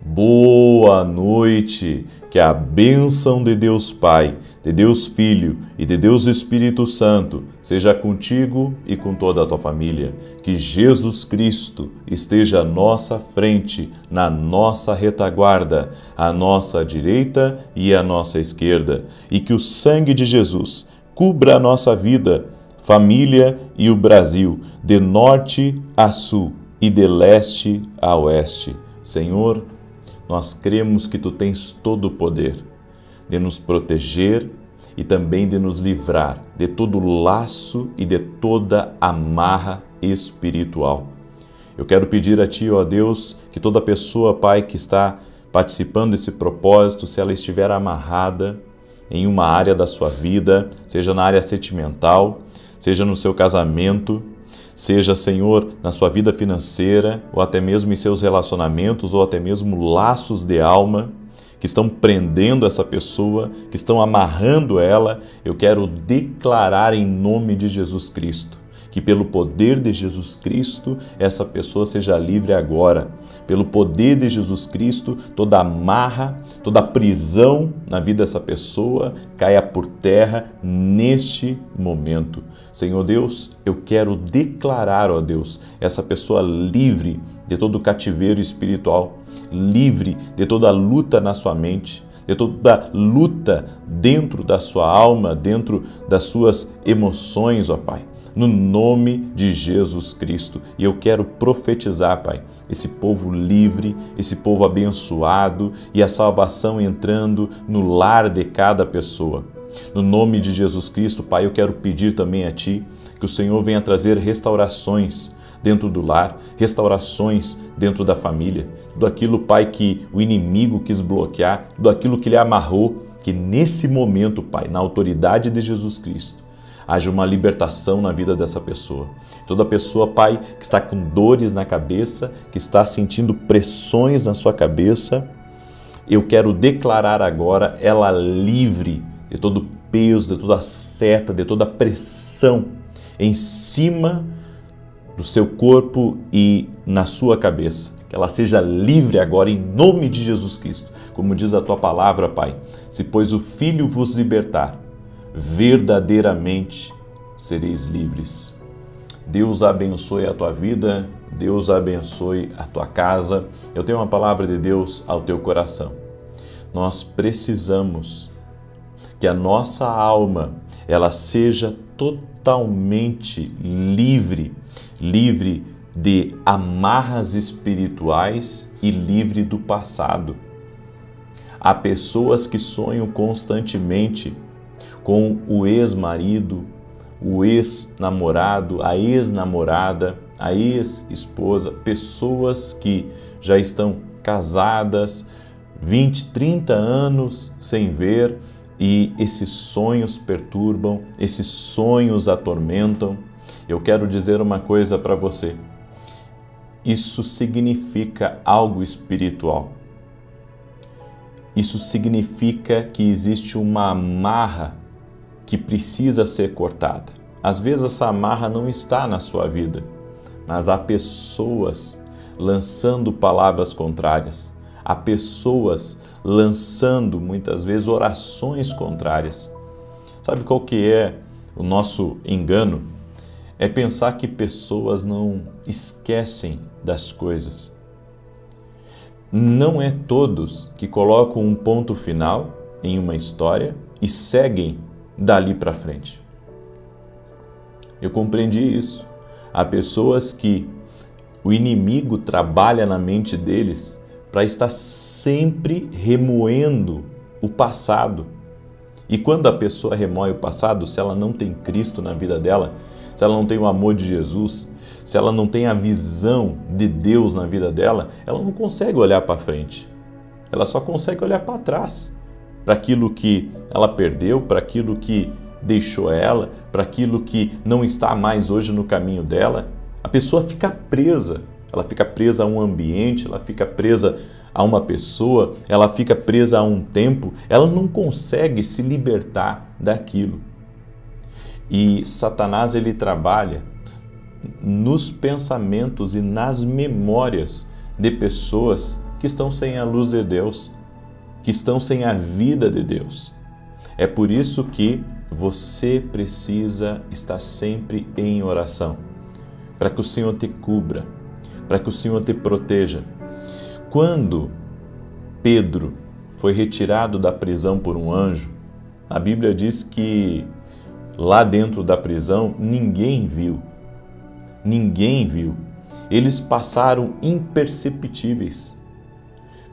Boa noite! Que a bênção de Deus Pai, de Deus Filho e de Deus Espírito Santo seja contigo e com toda a tua família. Que Jesus Cristo esteja à nossa frente, na nossa retaguarda, à nossa direita e à nossa esquerda. E que o sangue de Jesus cubra a nossa vida, família e o Brasil, de norte a sul e de leste a oeste. Senhor, nós cremos que tu tens todo o poder de nos proteger e também de nos livrar de todo laço e de toda amarra espiritual. Eu quero pedir a Ti, ó Deus, que toda pessoa, Pai, que está participando desse propósito, se ela estiver amarrada em uma área da sua vida, seja na área sentimental, seja no seu casamento, seja, Senhor, na sua vida financeira, ou até mesmo em seus relacionamentos, ou até mesmo laços de alma que estão prendendo essa pessoa, que estão amarrando ela, eu quero declarar em nome de Jesus Cristo que pelo poder de Jesus Cristo essa pessoa seja livre agora. Pelo poder de Jesus Cristo, toda amarra, toda prisão na vida dessa pessoa caia por terra neste momento. Senhor Deus, eu quero declarar, ó Deus, essa pessoa livre de todo cativeiro espiritual, livre de toda luta na sua mente, de toda luta dentro da sua alma, dentro das suas emoções, ó Pai no nome de Jesus Cristo. E eu quero profetizar, Pai, esse povo livre, esse povo abençoado e a salvação entrando no lar de cada pessoa. No nome de Jesus Cristo, Pai, eu quero pedir também a Ti que o Senhor venha trazer restaurações dentro do lar, restaurações dentro da família, do aquilo, Pai, que o inimigo quis bloquear, do aquilo que ele amarrou, que nesse momento, Pai, na autoridade de Jesus Cristo, haja uma libertação na vida dessa pessoa. Toda pessoa, Pai, que está com dores na cabeça, que está sentindo pressões na sua cabeça, eu quero declarar agora ela livre de todo peso, de toda seta, de toda pressão em cima do seu corpo e na sua cabeça. Que ela seja livre agora em nome de Jesus Cristo. Como diz a tua palavra, Pai, se pois o Filho vos libertar, verdadeiramente sereis livres. Deus abençoe a tua vida, Deus abençoe a tua casa. Eu tenho uma palavra de Deus ao teu coração. Nós precisamos que a nossa alma ela seja totalmente livre, livre de amarras espirituais e livre do passado. Há pessoas que sonham constantemente com o ex-marido, o ex-namorado, a ex-namorada, a ex-esposa, pessoas que já estão casadas 20, 30 anos sem ver e esses sonhos perturbam, esses sonhos atormentam. Eu quero dizer uma coisa para você. Isso significa algo espiritual. Isso significa que existe uma amarra que precisa ser cortada. Às vezes essa amarra não está na sua vida, mas há pessoas lançando palavras contrárias, há pessoas lançando muitas vezes orações contrárias. Sabe qual que é o nosso engano? É pensar que pessoas não esquecem das coisas. Não é todos que colocam um ponto final em uma história e seguem dali para frente. Eu compreendi isso. Há pessoas que o inimigo trabalha na mente deles para estar sempre remoendo o passado. E quando a pessoa remoe o passado, se ela não tem Cristo na vida dela, se ela não tem o amor de Jesus, se ela não tem a visão de Deus na vida dela, ela não consegue olhar para frente. Ela só consegue olhar para trás para aquilo que ela perdeu, para aquilo que deixou ela, para aquilo que não está mais hoje no caminho dela. A pessoa fica presa, ela fica presa a um ambiente, ela fica presa a uma pessoa, ela fica presa a um tempo, ela não consegue se libertar daquilo. E Satanás ele trabalha nos pensamentos e nas memórias de pessoas que estão sem a luz de Deus, que estão sem a vida de Deus. É por isso que você precisa estar sempre em oração, para que o Senhor te cubra, para que o Senhor te proteja. Quando Pedro foi retirado da prisão por um anjo, a Bíblia diz que lá dentro da prisão ninguém viu. Ninguém viu. Eles passaram imperceptíveis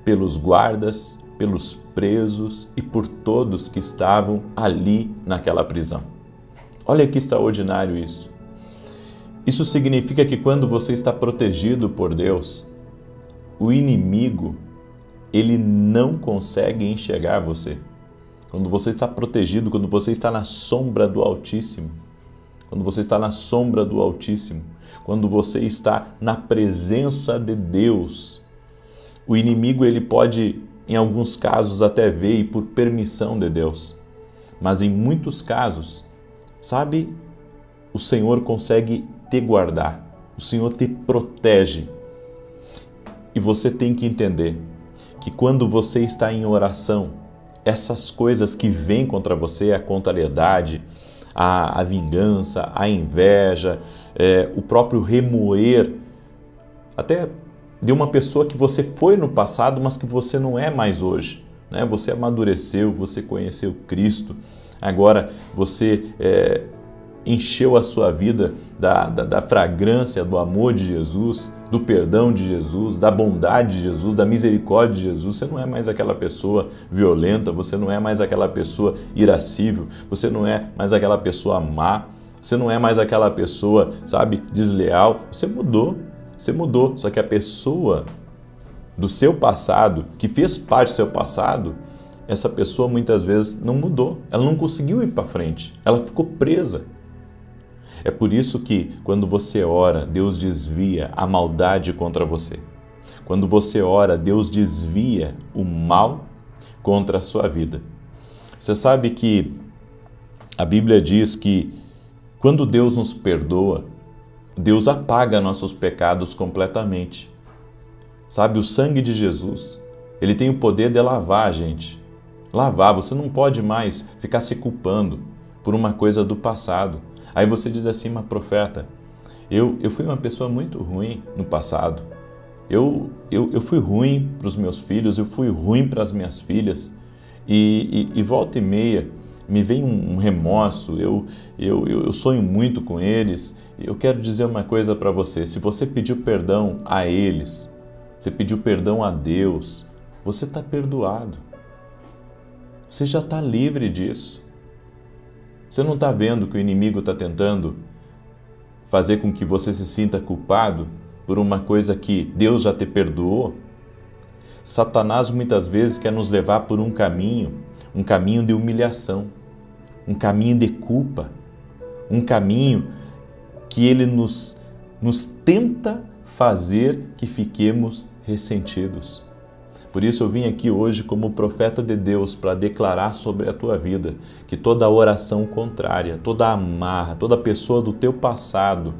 pelos guardas, pelos presos e por todos que estavam ali naquela prisão. Olha que extraordinário isso. Isso significa que quando você está protegido por Deus, o inimigo ele não consegue enxergar você. Quando você está protegido, quando você está na sombra do Altíssimo, quando você está na sombra do Altíssimo, quando você está na presença de Deus, o inimigo ele pode em alguns casos até veio por permissão de Deus. Mas em muitos casos, sabe, o Senhor consegue te guardar, o Senhor te protege. E você tem que entender que quando você está em oração, essas coisas que vêm contra você, a contrariedade, a, a vingança, a inveja, é, o próprio remoer, até de uma pessoa que você foi no passado, mas que você não é mais hoje. Né? Você amadureceu, você conheceu Cristo, agora você é, encheu a sua vida da, da, da, fragrância do amor de Jesus, do perdão de Jesus, da bondade de Jesus, da misericórdia de Jesus. Você não é mais aquela pessoa violenta, você não é mais aquela pessoa irascível, você não é mais aquela pessoa má, você não é mais aquela pessoa, sabe, desleal. Você mudou. Você mudou, só que a pessoa do seu passado, que fez parte do seu passado, essa pessoa muitas vezes não mudou, ela não conseguiu ir para frente, ela ficou presa. É por isso que quando você ora, Deus desvia a maldade contra você. Quando você ora, Deus desvia o mal contra a sua vida. Você sabe que a Bíblia diz que quando Deus nos perdoa, Deus apaga nossos pecados completamente. Sabe, o sangue de Jesus, ele tem o poder de lavar a gente. Lavar, você não pode mais ficar se culpando por uma coisa do passado. Aí você diz assim, mas profeta, eu, eu fui uma pessoa muito ruim no passado. Eu, eu, eu fui ruim para os meus filhos, eu fui ruim para as minhas filhas. E, e, e volta e meia, me vem um remorso, eu, eu, eu sonho muito com eles. Eu quero dizer uma coisa para você: se você pediu perdão a eles, você pediu perdão a Deus, você está perdoado. Você já está livre disso. Você não está vendo que o inimigo está tentando fazer com que você se sinta culpado por uma coisa que Deus já te perdoou? Satanás muitas vezes quer nos levar por um caminho um caminho de humilhação, um caminho de culpa, um caminho que ele nos, nos tenta fazer que fiquemos ressentidos. Por isso eu vim aqui hoje como profeta de Deus para declarar sobre a tua vida que toda oração contrária, toda amarra, toda pessoa do teu passado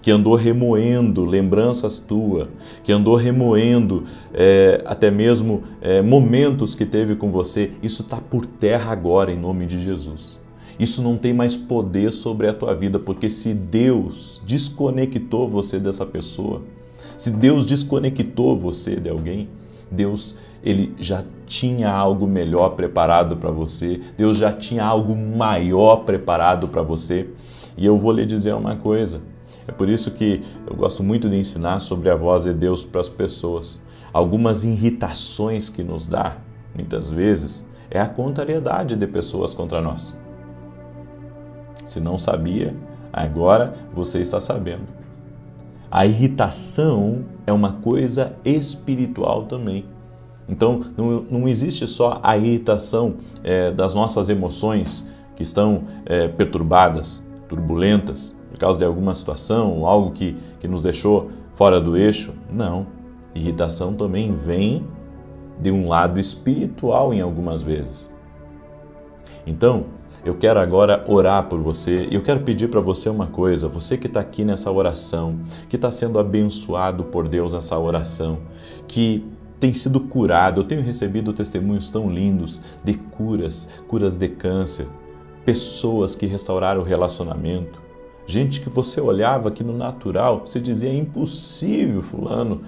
que andou remoendo lembranças tuas, que andou remoendo é, até mesmo é, momentos que teve com você, isso está por terra agora em nome de Jesus. Isso não tem mais poder sobre a tua vida, porque se Deus desconectou você dessa pessoa, se Deus desconectou você de alguém, Deus ele já tinha algo melhor preparado para você, Deus já tinha algo maior preparado para você. E eu vou lhe dizer uma coisa: é por isso que eu gosto muito de ensinar sobre a voz de Deus para as pessoas. Algumas irritações que nos dá, muitas vezes, é a contrariedade de pessoas contra nós. Se não sabia, agora você está sabendo. A irritação é uma coisa espiritual também. Então, não, não existe só a irritação é, das nossas emoções que estão é, perturbadas, turbulentas, por causa de alguma situação, algo que, que nos deixou fora do eixo. Não. Irritação também vem de um lado espiritual em algumas vezes. Então, eu quero agora orar por você e eu quero pedir para você uma coisa. Você que está aqui nessa oração, que está sendo abençoado por Deus nessa oração, que tem sido curado. Eu tenho recebido testemunhos tão lindos de curas, curas de câncer, pessoas que restauraram o relacionamento, gente que você olhava que no natural você dizia é impossível, fulano,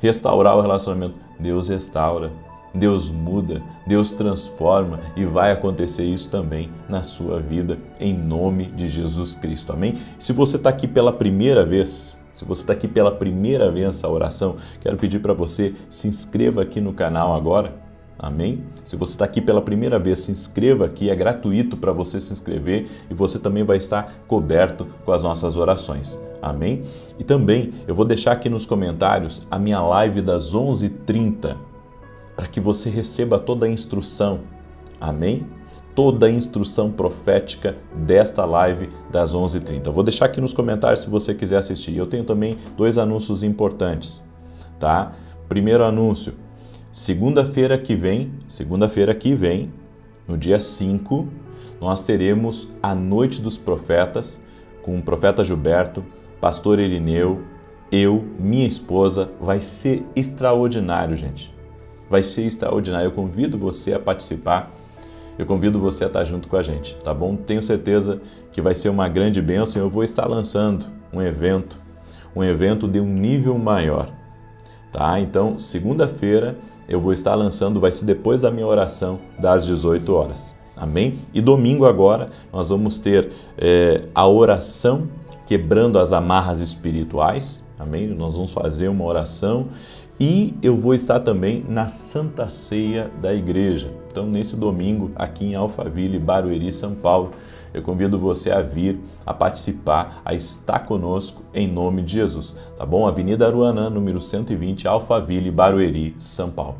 restaurar o relacionamento. Deus restaura. Deus muda, Deus transforma e vai acontecer isso também na sua vida, em nome de Jesus Cristo. Amém? Se você está aqui pela primeira vez, se você está aqui pela primeira vez nessa oração, quero pedir para você se inscreva aqui no canal agora. Amém? Se você está aqui pela primeira vez, se inscreva aqui, é gratuito para você se inscrever e você também vai estar coberto com as nossas orações. Amém? E também eu vou deixar aqui nos comentários a minha live das 11h30 para que você receba toda a instrução. Amém? Toda a instrução profética desta live das 11h30. vou deixar aqui nos comentários se você quiser assistir. Eu tenho também dois anúncios importantes, tá? Primeiro anúncio, segunda-feira que vem, segunda-feira que vem, no dia 5, nós teremos a Noite dos Profetas com o profeta Gilberto, pastor Irineu, eu, minha esposa, vai ser extraordinário, gente vai ser extraordinário. Eu convido você a participar. Eu convido você a estar junto com a gente, tá bom? Tenho certeza que vai ser uma grande bênção. Eu vou estar lançando um evento, um evento de um nível maior, tá? Então, segunda-feira eu vou estar lançando, vai ser depois da minha oração, das 18 horas. Amém? E domingo agora nós vamos ter é, a oração quebrando as amarras espirituais. Amém? Nós vamos fazer uma oração e eu vou estar também na Santa Ceia da Igreja. Então, nesse domingo, aqui em Alphaville, Barueri, São Paulo, eu convido você a vir, a participar, a estar conosco em nome de Jesus, tá bom? Avenida Aruanã, número 120, Alphaville, Barueri, São Paulo.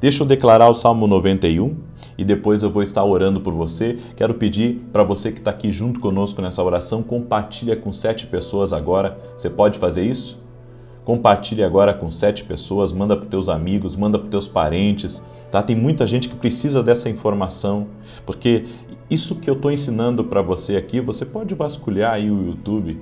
Deixa eu declarar o Salmo 91 e depois eu vou estar orando por você. Quero pedir para você que está aqui junto conosco nessa oração, compartilha com sete pessoas agora. Você pode fazer isso? Compartilhe agora com sete pessoas, manda para teus amigos, manda para teus parentes, tá? Tem muita gente que precisa dessa informação, porque isso que eu estou ensinando para você aqui, você pode vasculhar aí o YouTube,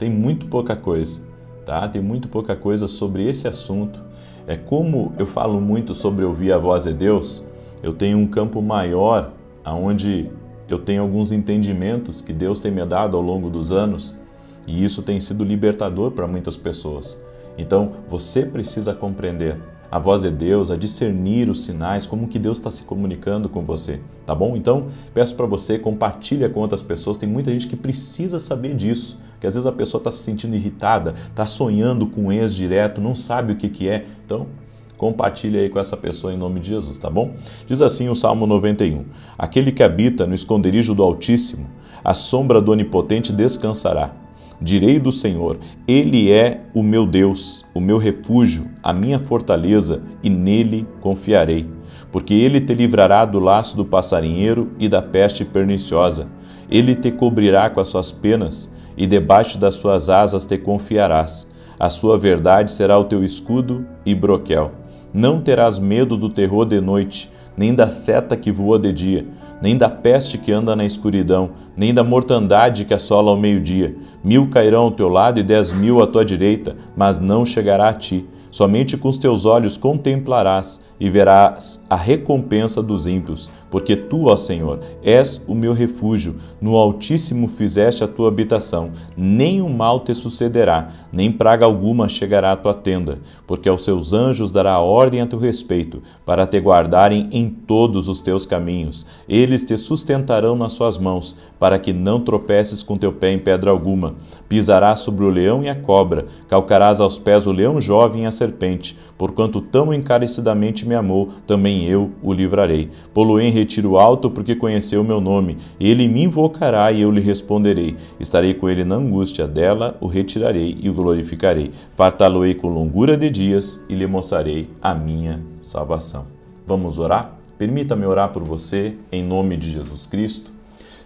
tem muito pouca coisa, tá? Tem muito pouca coisa sobre esse assunto. É como eu falo muito sobre ouvir a voz de Deus, eu tenho um campo maior aonde eu tenho alguns entendimentos que Deus tem me dado ao longo dos anos, e isso tem sido libertador para muitas pessoas. Então, você precisa compreender a voz de Deus, a discernir os sinais, como que Deus está se comunicando com você, tá bom? Então, peço para você, compartilha com outras pessoas, tem muita gente que precisa saber disso, que às vezes a pessoa está se sentindo irritada, está sonhando com um ex direto, não sabe o que, que é, então compartilha aí com essa pessoa em nome de Jesus, tá bom? Diz assim o Salmo 91, Aquele que habita no esconderijo do Altíssimo, a sombra do Onipotente descansará. Direi do Senhor: Ele é o meu Deus, o meu refúgio, a minha fortaleza, e nele confiarei. Porque ele te livrará do laço do passarinheiro e da peste perniciosa. Ele te cobrirá com as suas penas, e debaixo das suas asas te confiarás. A sua verdade será o teu escudo e broquel. Não terás medo do terror de noite, nem da seta que voa de dia nem da peste que anda na escuridão, nem da mortandade que assola ao meio-dia. Mil cairão ao teu lado e dez mil à tua direita, mas não chegará a ti. Somente com os teus olhos contemplarás e verás a recompensa dos ímpios, porque tu, ó Senhor, és o meu refúgio, no Altíssimo fizeste a tua habitação, nem o mal te sucederá, nem praga alguma chegará à tua tenda, porque aos seus anjos dará ordem a teu respeito, para te guardarem em todos os teus caminhos. Eles te sustentarão nas suas mãos, para que não tropeces com teu pé em pedra alguma. Pisarás sobre o leão e a cobra, calcarás aos pés o leão jovem e a serpente, porquanto tão encarecidamente me amou, também eu o livrarei. Poloei em retiro alto, porque conheceu o meu nome. Ele me invocará e eu lhe responderei. Estarei com ele na angústia, dela o retirarei e o glorificarei. Fartá-lo-ei com longura de dias e lhe mostrarei a minha salvação. Vamos orar? Permita-me orar por você, em nome de Jesus Cristo.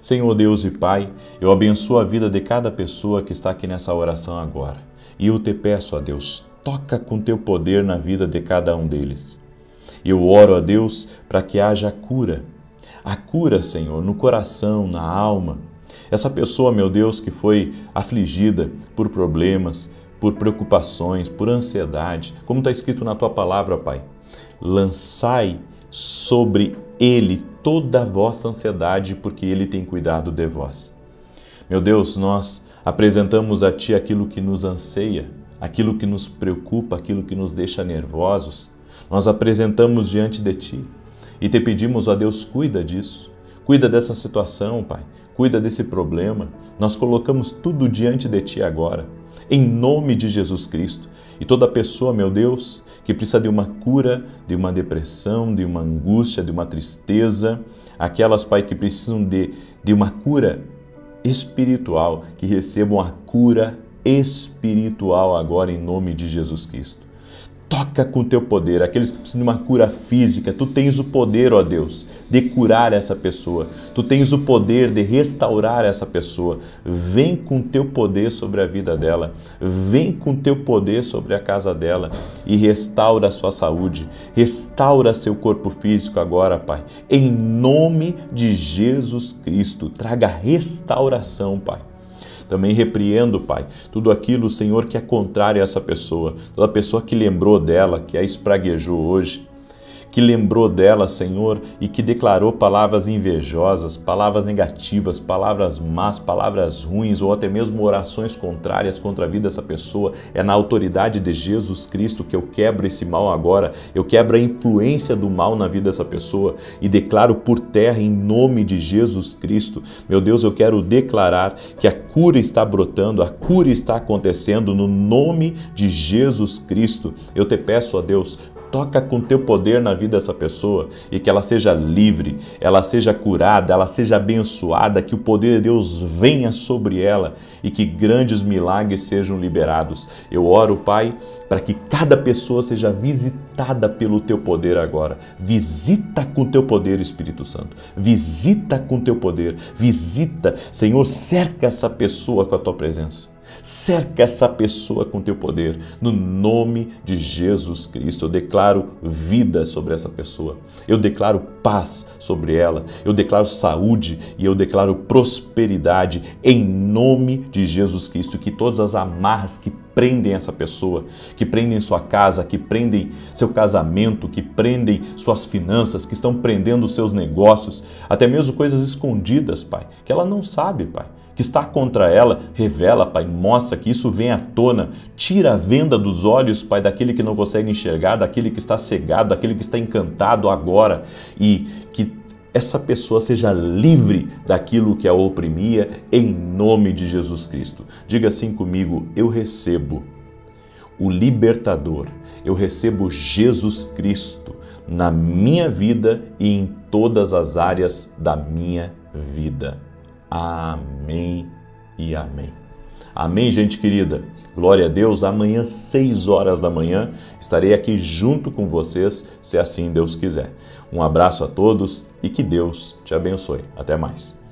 Senhor Deus e Pai, eu abençoo a vida de cada pessoa que está aqui nessa oração agora. E eu te peço a Deus, toca com teu poder na vida de cada um deles. Eu oro a Deus para que haja cura. A cura, Senhor, no coração, na alma. Essa pessoa, meu Deus, que foi afligida por problemas, por preocupações, por ansiedade, como está escrito na tua palavra, Pai. lançai sobre ele toda a vossa ansiedade, porque ele tem cuidado de vós. Meu Deus, nós apresentamos a Ti aquilo que nos anseia, aquilo que nos preocupa, aquilo que nos deixa nervosos. Nós apresentamos diante de Ti e te pedimos, ó Deus, cuida disso. Cuida dessa situação, Pai. Cuida desse problema. Nós colocamos tudo diante de Ti agora, em nome de Jesus Cristo. E toda pessoa, meu Deus, que precisa de uma cura, de uma depressão, de uma angústia, de uma tristeza, aquelas, Pai, que precisam de, de uma cura espiritual, que recebam a cura espiritual agora em nome de Jesus Cristo. Toca com teu poder, aqueles que precisam de uma cura física, tu tens o poder, ó Deus, de curar essa pessoa. Tu tens o poder de restaurar essa pessoa. Vem com teu poder sobre a vida dela. Vem com teu poder sobre a casa dela e restaura a sua saúde. Restaura seu corpo físico agora, Pai. Em nome de Jesus Cristo, traga restauração, Pai. Também repreendo, Pai, tudo aquilo, Senhor, que é contrário a essa pessoa, toda pessoa que lembrou dela, que a espraguejou hoje, que lembrou dela, Senhor, e que declarou palavras invejosas, palavras negativas, palavras más, palavras ruins ou até mesmo orações contrárias contra a vida dessa pessoa. É na autoridade de Jesus Cristo que eu quebro esse mal agora. Eu quebro a influência do mal na vida dessa pessoa e declaro por terra em nome de Jesus Cristo. Meu Deus, eu quero declarar que a cura está brotando, a cura está acontecendo no nome de Jesus Cristo. Eu te peço, a Deus, Toca com teu poder na vida dessa pessoa e que ela seja livre, ela seja curada, ela seja abençoada, que o poder de Deus venha sobre ela e que grandes milagres sejam liberados. Eu oro, Pai, para que cada pessoa seja visitada pelo teu poder agora. Visita com teu poder, Espírito Santo. Visita com teu poder. Visita, Senhor, cerca essa pessoa com a tua presença. Cerca essa pessoa com teu poder. No nome de Jesus Cristo, eu declaro vida sobre essa pessoa. Eu declaro paz sobre ela. Eu declaro saúde e eu declaro prosperidade em nome de Jesus Cristo. Que todas as amarras que prendem essa pessoa, que prendem sua casa, que prendem seu casamento, que prendem suas finanças, que estão prendendo seus negócios, até mesmo coisas escondidas, Pai, que ela não sabe, Pai, que está contra ela, revela, Pai, mostra que isso vem à tona, tira a venda dos olhos, Pai, daquele que não consegue enxergar, daquele que está cegado, daquele que está encantado agora e que essa pessoa seja livre daquilo que a oprimia, em nome de Jesus Cristo. Diga assim comigo: eu recebo o libertador, eu recebo Jesus Cristo na minha vida e em todas as áreas da minha vida. Amém e amém. Amém, gente querida. Glória a Deus. Amanhã, 6 horas da manhã, estarei aqui junto com vocês, se assim Deus quiser. Um abraço a todos e que Deus te abençoe. Até mais.